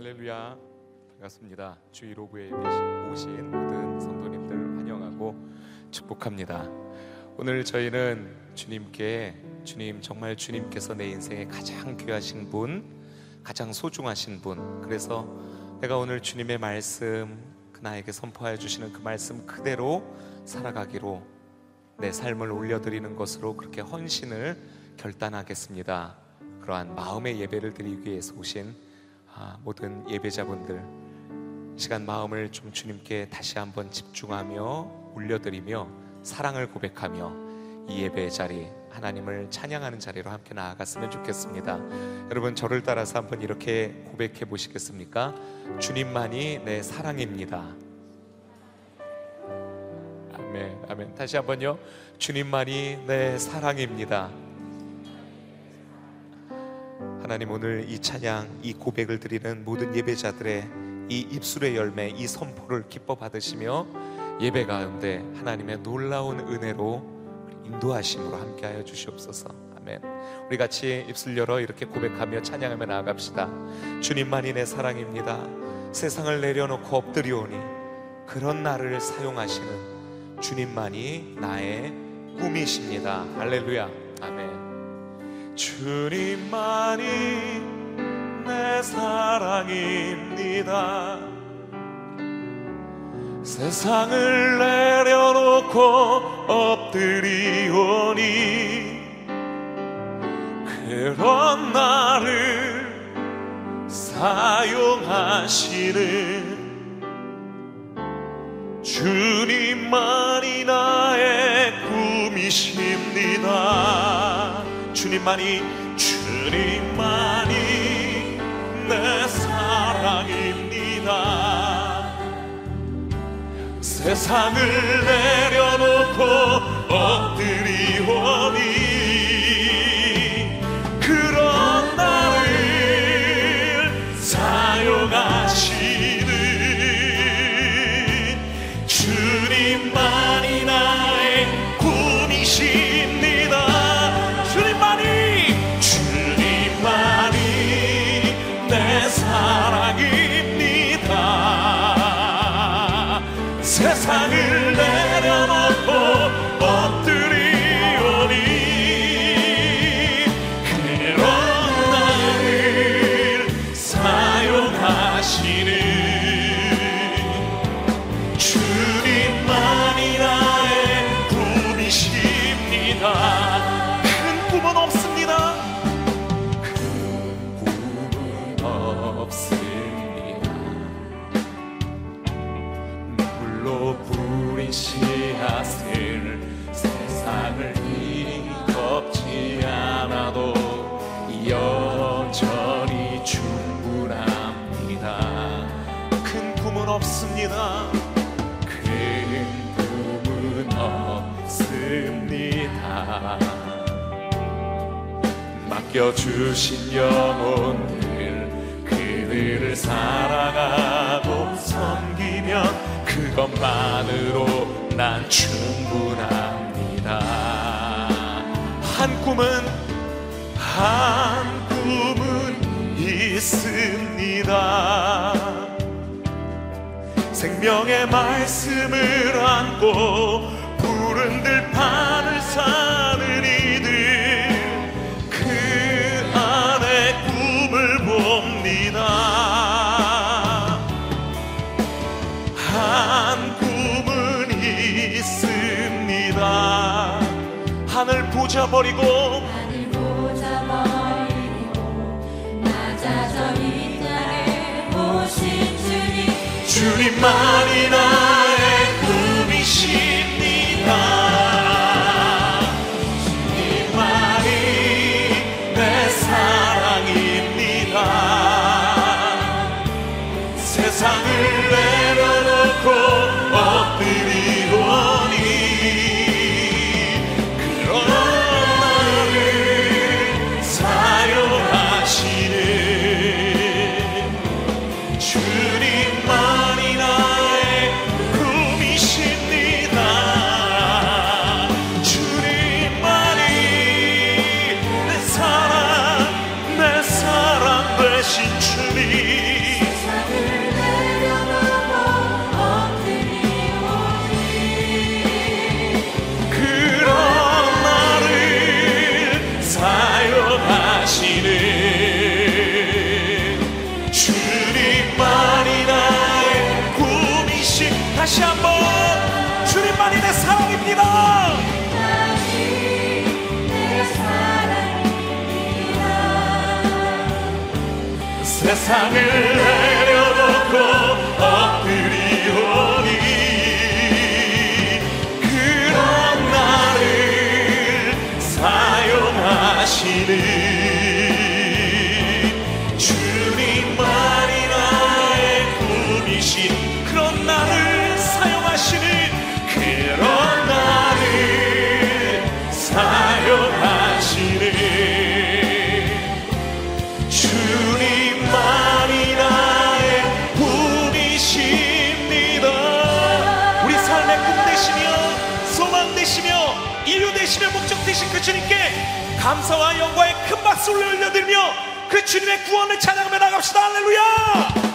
할렐루야. 반갑습니다. 주일 오브에 오신 모든 성도님들 환영하고 축복합니다. 오늘 저희는 주님께 주님 정말 주님께서 내 인생에 가장 귀하신 분 가장 소중하신 분. 그래서 내가 오늘 주님의 말씀 그 나에게 선포하여 주시는 그 말씀 그대로 살아가기로 내 삶을 올려드리는 것으로 그렇게 헌신을 결단하겠습니다. 그러한 마음의 예배를 드리기 위해서 오신 아, 모든 예배자분들 시간 마음을 좀 주님께 다시 한번 집중하며 올려드리며 사랑을 고백하며 이 예배의 자리 하나님을 찬양하는 자리로 함께 나아갔으면 좋겠습니다. 여러분 저를 따라서 한번 이렇게 고백해 보시겠습니까? 주님만이 내 사랑입니다. 아멘, 아멘. 다시 한번요. 주님만이 내 사랑입니다. 하나님 오늘 이 찬양, 이 고백을 드리는 모든 예배자들의 이 입술의 열매, 이 선포를 기뻐 받으시며 예배 가운데 하나님의 놀라운 은혜로 인도하심으로 함께하여 주시옵소서. 아멘. 우리 같이 입술 열어 이렇게 고백하며 찬양하며 나아갑시다. 주님만이 내 사랑입니다. 세상을 내려놓고 엎드리오니 그런 나를 사용하시는 주님만이 나의 꿈이십니다. 할렐루야. 아멘. 주님만이 내 사랑입니다. 세상을 내려놓고 엎드리오니 그런 나를 사용하시는 주님만이 나의 꿈이십니다. 주님만이 주님만이 내 사랑입니다. 세상을 내려놓고 엎드리오니 세상을 내 맡겨주신 영혼들 그들을 사랑하고 섬기면 그것만으로 난 충분합니다. 한 꿈은 한 꿈은 있습니다. 생명의 말씀을 안고 푸른 들판을 사 버리고 하늘 보자 버리고 낮아져 이 땅에 오신 주님. 주님만이 나 세상을 그 주님께 감사와 영광의 큰 박수를 올려드리며 그 주님의 구원을 찬양하며 나갑시다. 할렐루야!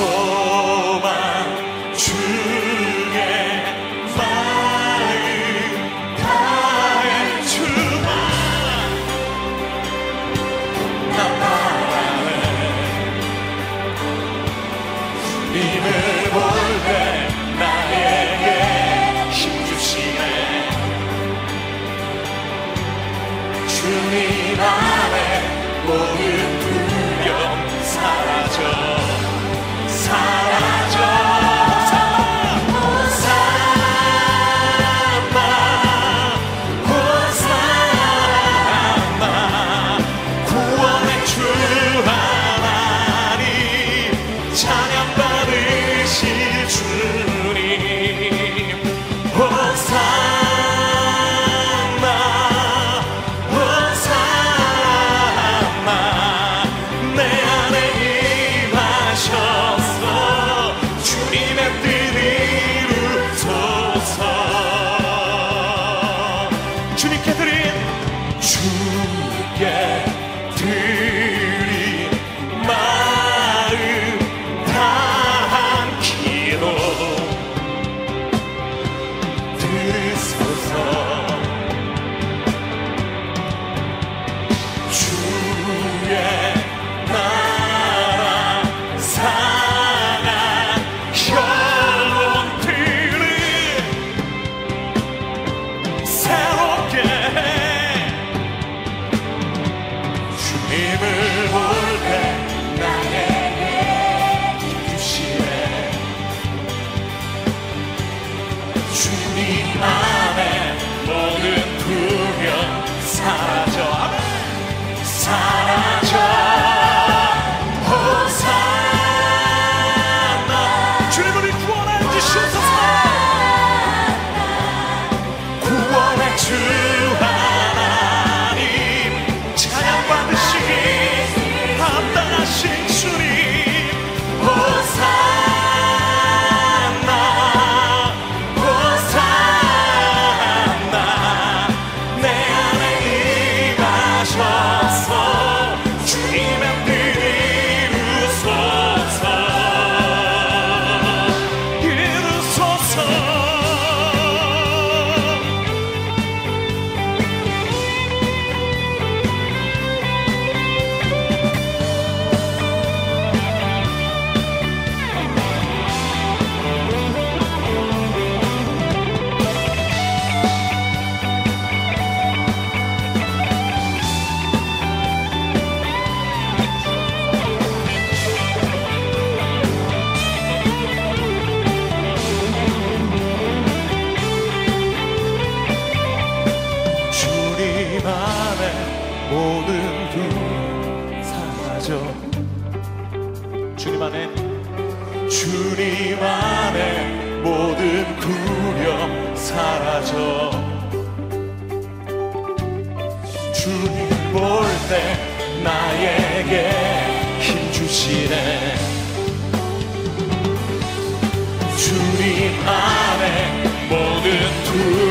소망 주 Lord. Oh. 볼 때 나에게 힘 주시네. 주님 안에 모든 두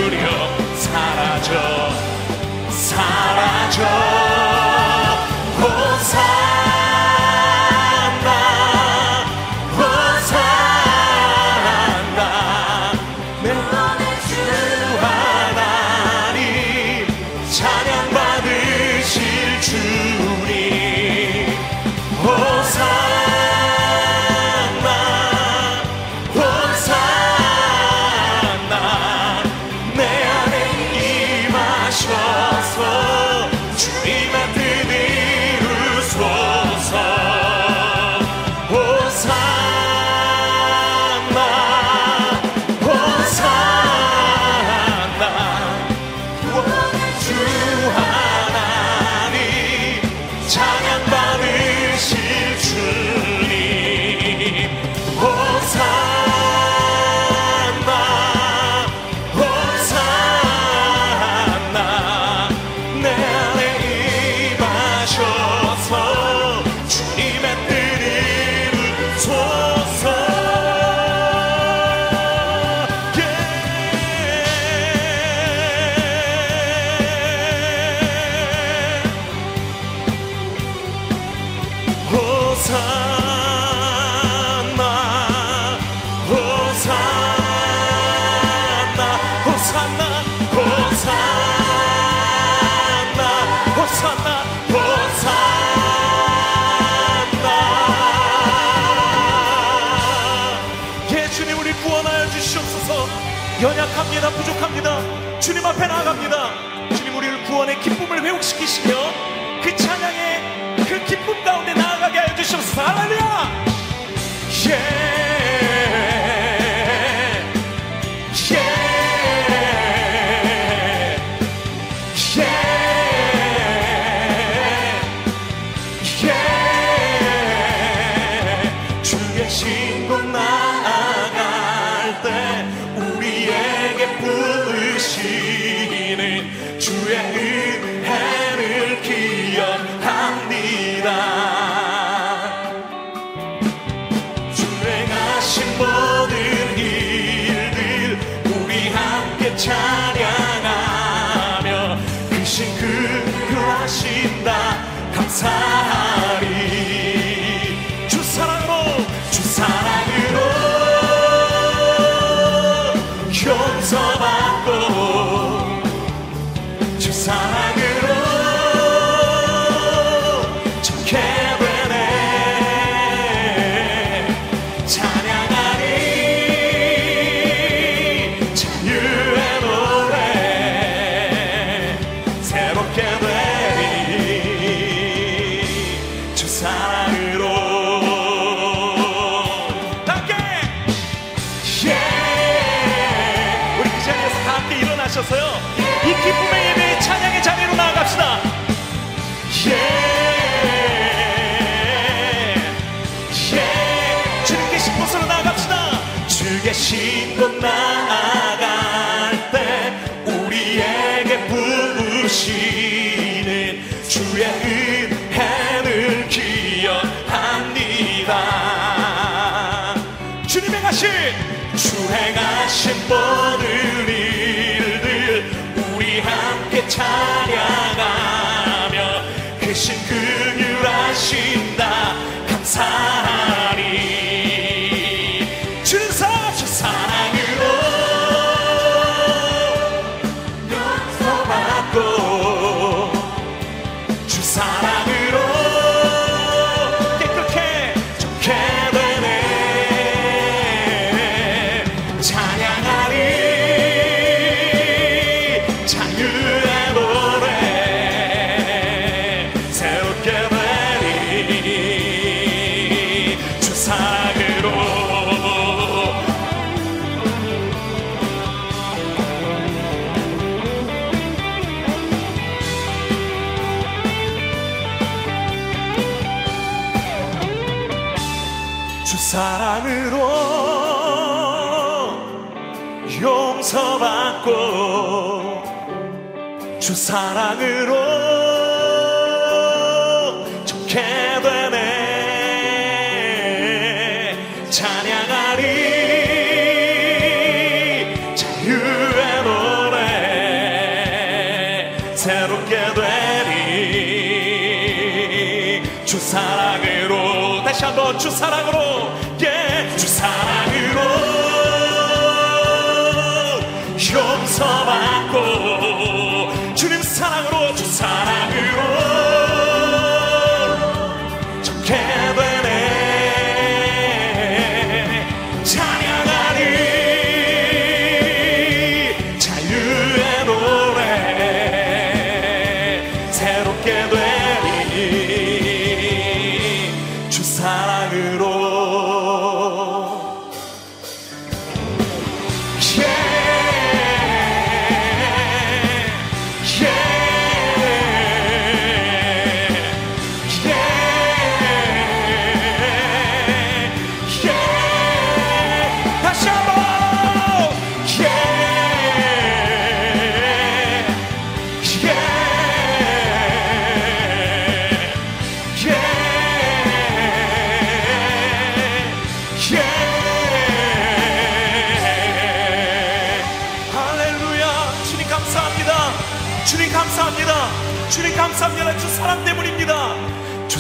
언제나 부족합니다. 주님 앞에 나아갑니다. 주님 우리를 구원의 기쁨을 회복시키시며 그 찬양의 그 기쁨 가운데 나아가게 하여 주시옵소서. 할렐루야! 예! people. 사랑으로 좋게 되네. 찬양하리. 자유의 노래. 새롭게 되리. 주 사랑으로. 다시 한번 주 사랑으로.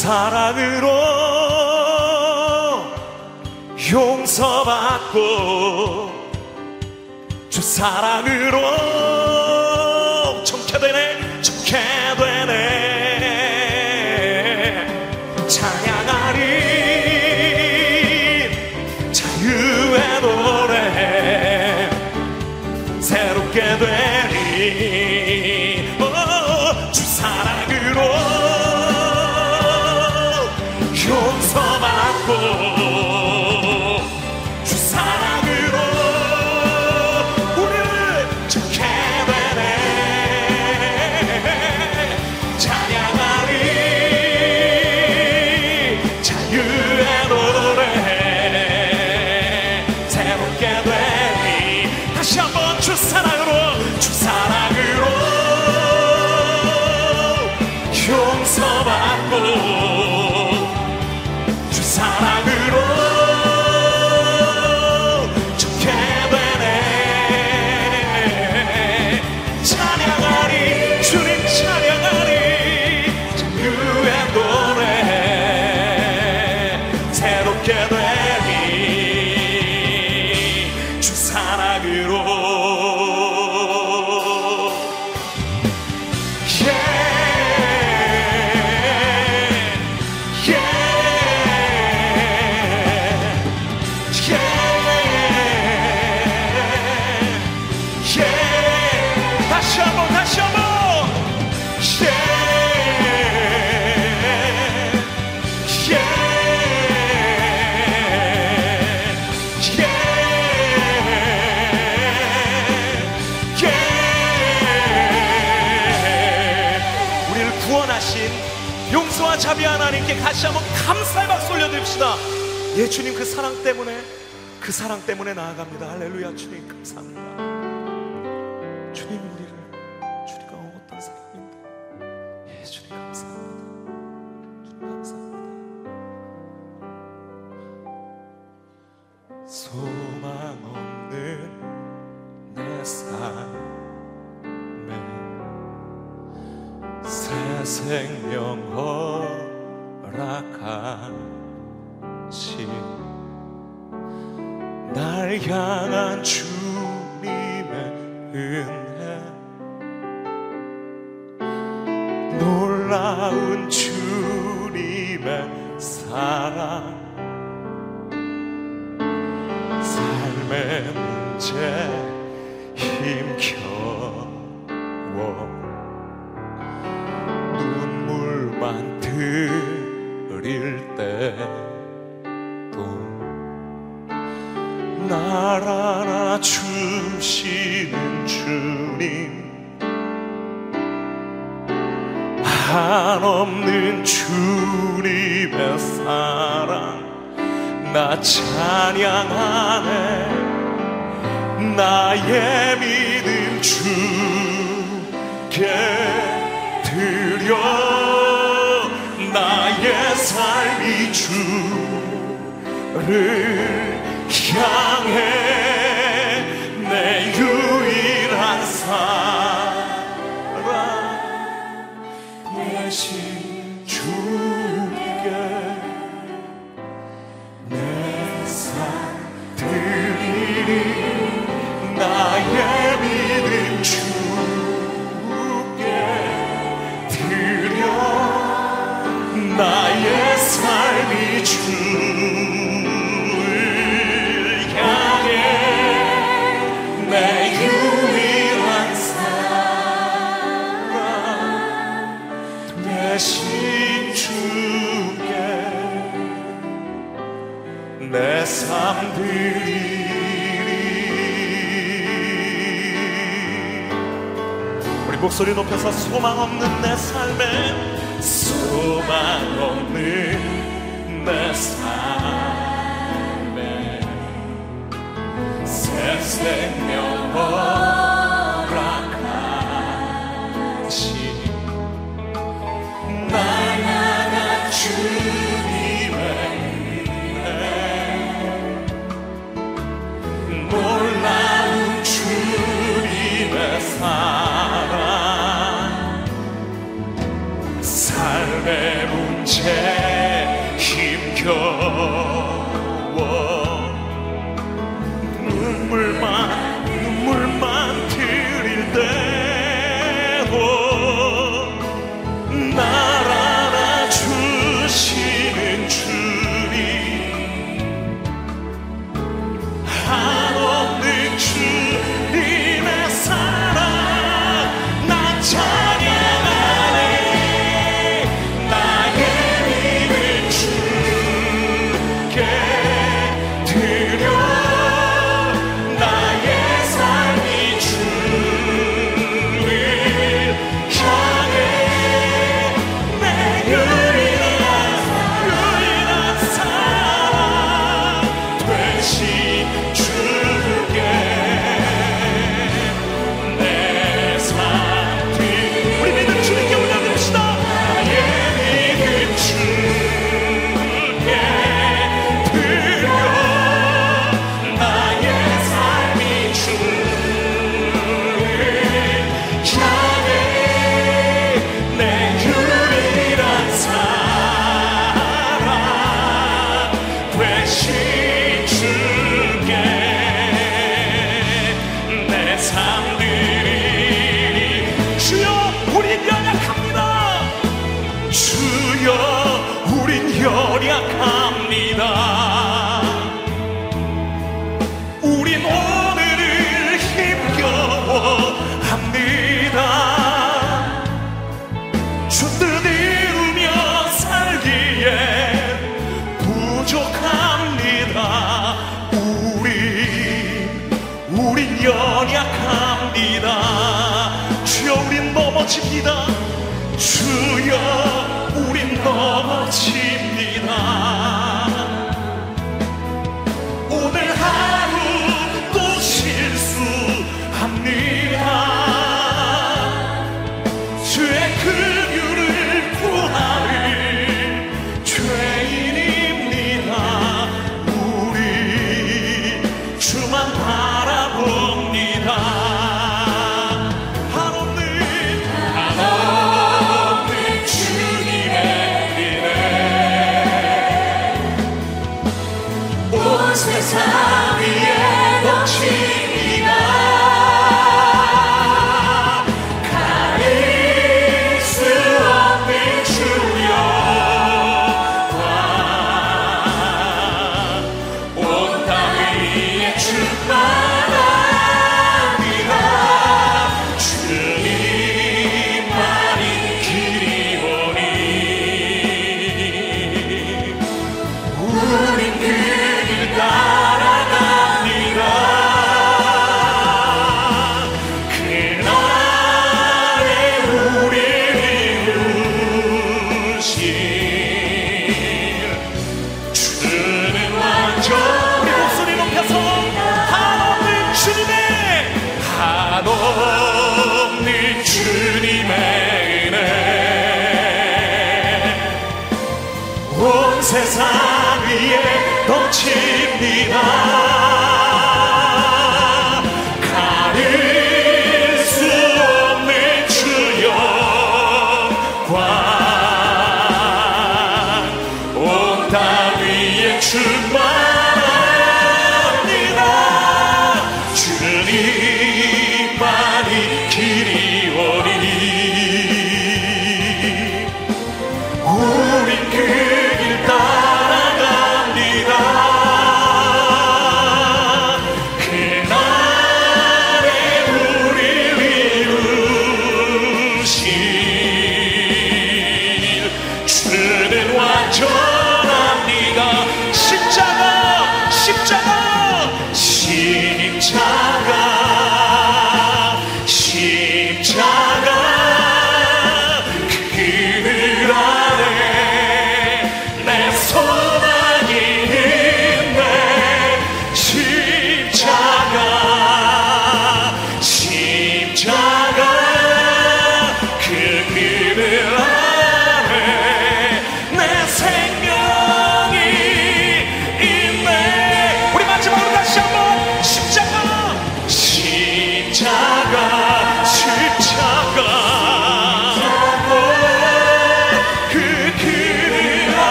사랑으로 용서받고 주 사랑으로 하나님께 다시 한번 감사의 박수 올려드립시다. 예, 주님 그 사랑 때문에, 그 사랑 때문에 나아갑니다. 할렐루야, 주님 감사합니다. 주님 이제 힘겨 대신 주께 우리 높여서 소망 없는 내 삶에 소망 없는 내 삶에 새 생명을 share. shame. 넘어집니다. 주여